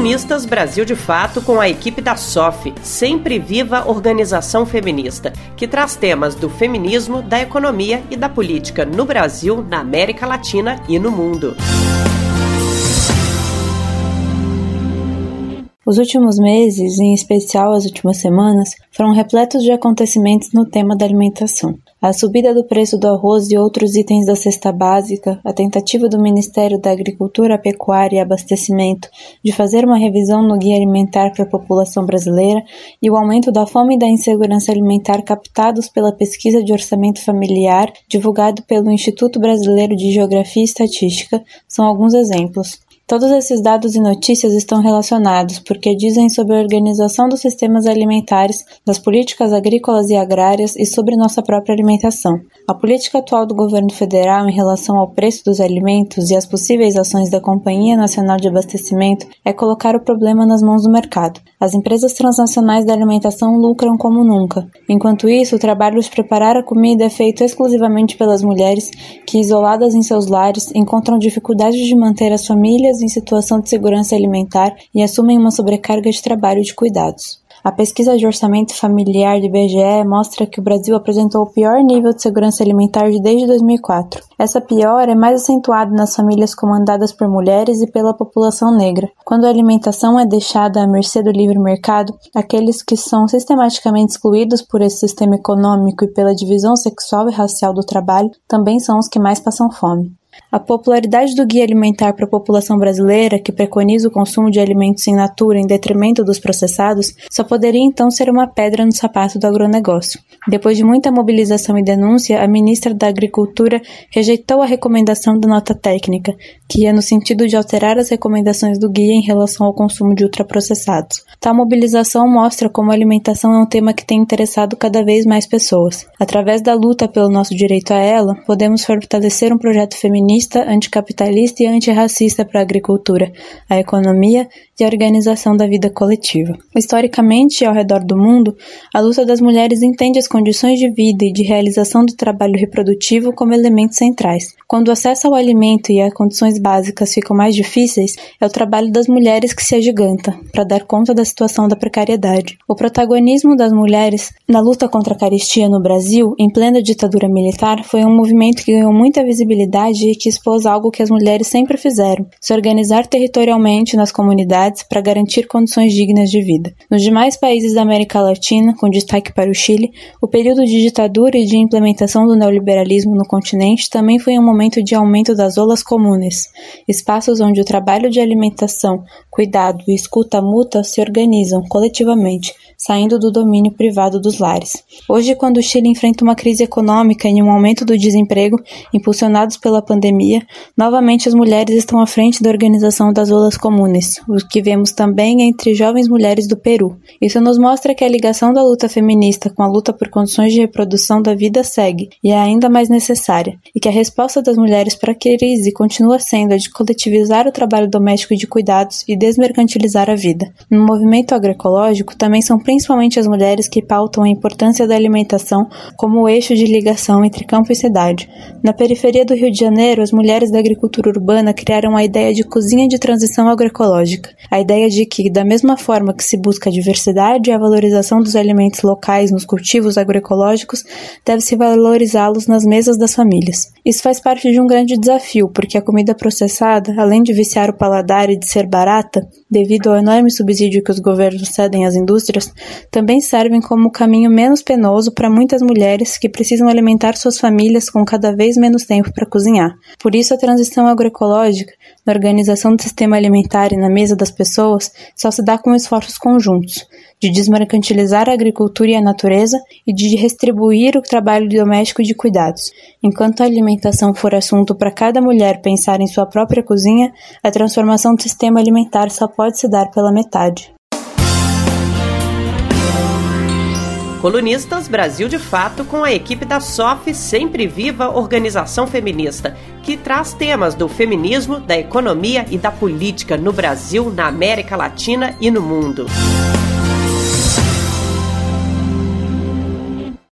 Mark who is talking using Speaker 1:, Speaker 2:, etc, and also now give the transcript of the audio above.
Speaker 1: Colunistas Brasil de Fato com a equipe da SOF, Sempre Viva Organização Feminista, que traz temas do feminismo, da economia e da política no Brasil, na América Latina e no mundo.
Speaker 2: Os últimos meses, em especial as últimas semanas, foram repletos de acontecimentos no tema da alimentação. A subida do preço do arroz e outros itens da cesta básica, a tentativa do Ministério da Agricultura, Pecuária e Abastecimento de fazer uma revisão no guia alimentar para a população brasileira e o aumento da fome e da insegurança alimentar captados pela pesquisa de orçamento familiar divulgado pelo Instituto Brasileiro de Geografia e Estatística são alguns exemplos. Todos esses dados e notícias estão relacionados porque dizem sobre a organização dos sistemas alimentares, das políticas agrícolas e agrárias e sobre nossa própria alimentação. A política atual do governo federal em relação ao preço dos alimentos e as possíveis ações da Companhia Nacional de Abastecimento é colocar o problema nas mãos do mercado. As empresas transnacionais da alimentação lucram como nunca. Enquanto isso, o trabalho de preparar a comida é feito exclusivamente pelas mulheres que, isoladas em seus lares, encontram dificuldade de manter as famílias em situação de segurança alimentar e assumem uma sobrecarga de trabalho e de cuidados. A pesquisa de orçamento familiar do IBGE mostra que o Brasil apresentou o pior nível de segurança alimentar desde 2004. Essa piora é mais acentuada nas famílias comandadas por mulheres e pela população negra. Quando a alimentação é deixada à mercê do livre mercado, aqueles que são sistematicamente excluídos por esse sistema econômico e pela divisão sexual e racial do trabalho também são os que mais passam fome. A popularidade do Guia Alimentar para a população brasileira, que preconiza o consumo de alimentos in natura em detrimento dos processados, só poderia então ser uma pedra no sapato do agronegócio. Depois de muita mobilização e denúncia, a ministra da Agricultura rejeitou a recomendação da nota técnica, que ia no sentido de alterar as recomendações do guia em relação ao consumo de ultraprocessados. Tal mobilização mostra como a alimentação é um tema que tem interessado cada vez mais pessoas. Através da luta pelo nosso direito a ela, podemos fortalecer um projeto feminista, anticapitalista e antirracista para a agricultura, a economia e a organização da vida coletiva. Historicamente, ao redor do mundo, a luta das mulheres entende as condições de vida e de realização do trabalho reprodutivo como elementos centrais. Quando o acesso ao alimento e a condições básicas ficam mais difíceis, é o trabalho das mulheres que se agiganta, para dar conta da situação da precariedade. O protagonismo das mulheres na luta contra a caristia no Brasil, em plena ditadura militar, foi um movimento que ganhou muita visibilidade que expôs algo que as mulheres sempre fizeram: se organizar territorialmente nas comunidades para garantir condições dignas de vida. Nos demais países da América Latina, com destaque para o Chile, o período de ditadura e de implementação do neoliberalismo no continente também foi um momento de aumento das olas comunes, espaços onde o trabalho de alimentação, cuidado e escuta mútua se organizam coletivamente, saindo do domínio privado dos lares. Hoje, quando o Chile enfrenta uma crise econômica e um aumento do desemprego impulsionados pela pandemia, novamente as mulheres estão à frente da organização das olas comunes, o que vemos também entre jovens mulheres do Peru. Isso nos mostra que a ligação da luta feminista com a luta por condições de reprodução da vida segue e é ainda mais necessária, e que a resposta das mulheres para a crise continua sendo a de coletivizar o trabalho doméstico de cuidados e desmercantilizar a vida. No movimento agroecológico também são principalmente as mulheres que pautam a importância da alimentação como o eixo de ligação entre campo e cidade. Na periferia do Rio de Janeiro, as mulheres da agricultura urbana criaram a ideia de cozinha de transição agroecológica, a ideia de que, da mesma forma que se busca a diversidade e a valorização dos alimentos locais nos cultivos agroecológicos, deve-se valorizá-los nas mesas das famílias. Isso faz parte de um grande desafio, porque a comida processada, além de viciar o paladar e de ser barata, devido ao enorme subsídio que os governos cedem às indústrias, também servem como caminho menos penoso para muitas mulheres que precisam alimentar suas famílias com cada vez menos tempo para cozinhar. Por isso, a transição agroecológica, na organização do sistema alimentar e na mesa das pessoas, só se dá com esforços conjuntos, de desmercantilizar a agricultura e a natureza e de restribuir o trabalho doméstico de cuidados. Enquanto a alimentação for assunto para cada mulher pensar em sua própria cozinha, a transformação do sistema alimentar só pode se dar pela metade.
Speaker 1: Colunistas Brasil de Fato com a equipe da SOF Sempre Viva Organização Feminista, que traz temas do feminismo, da economia e da política no Brasil, na América Latina e no mundo.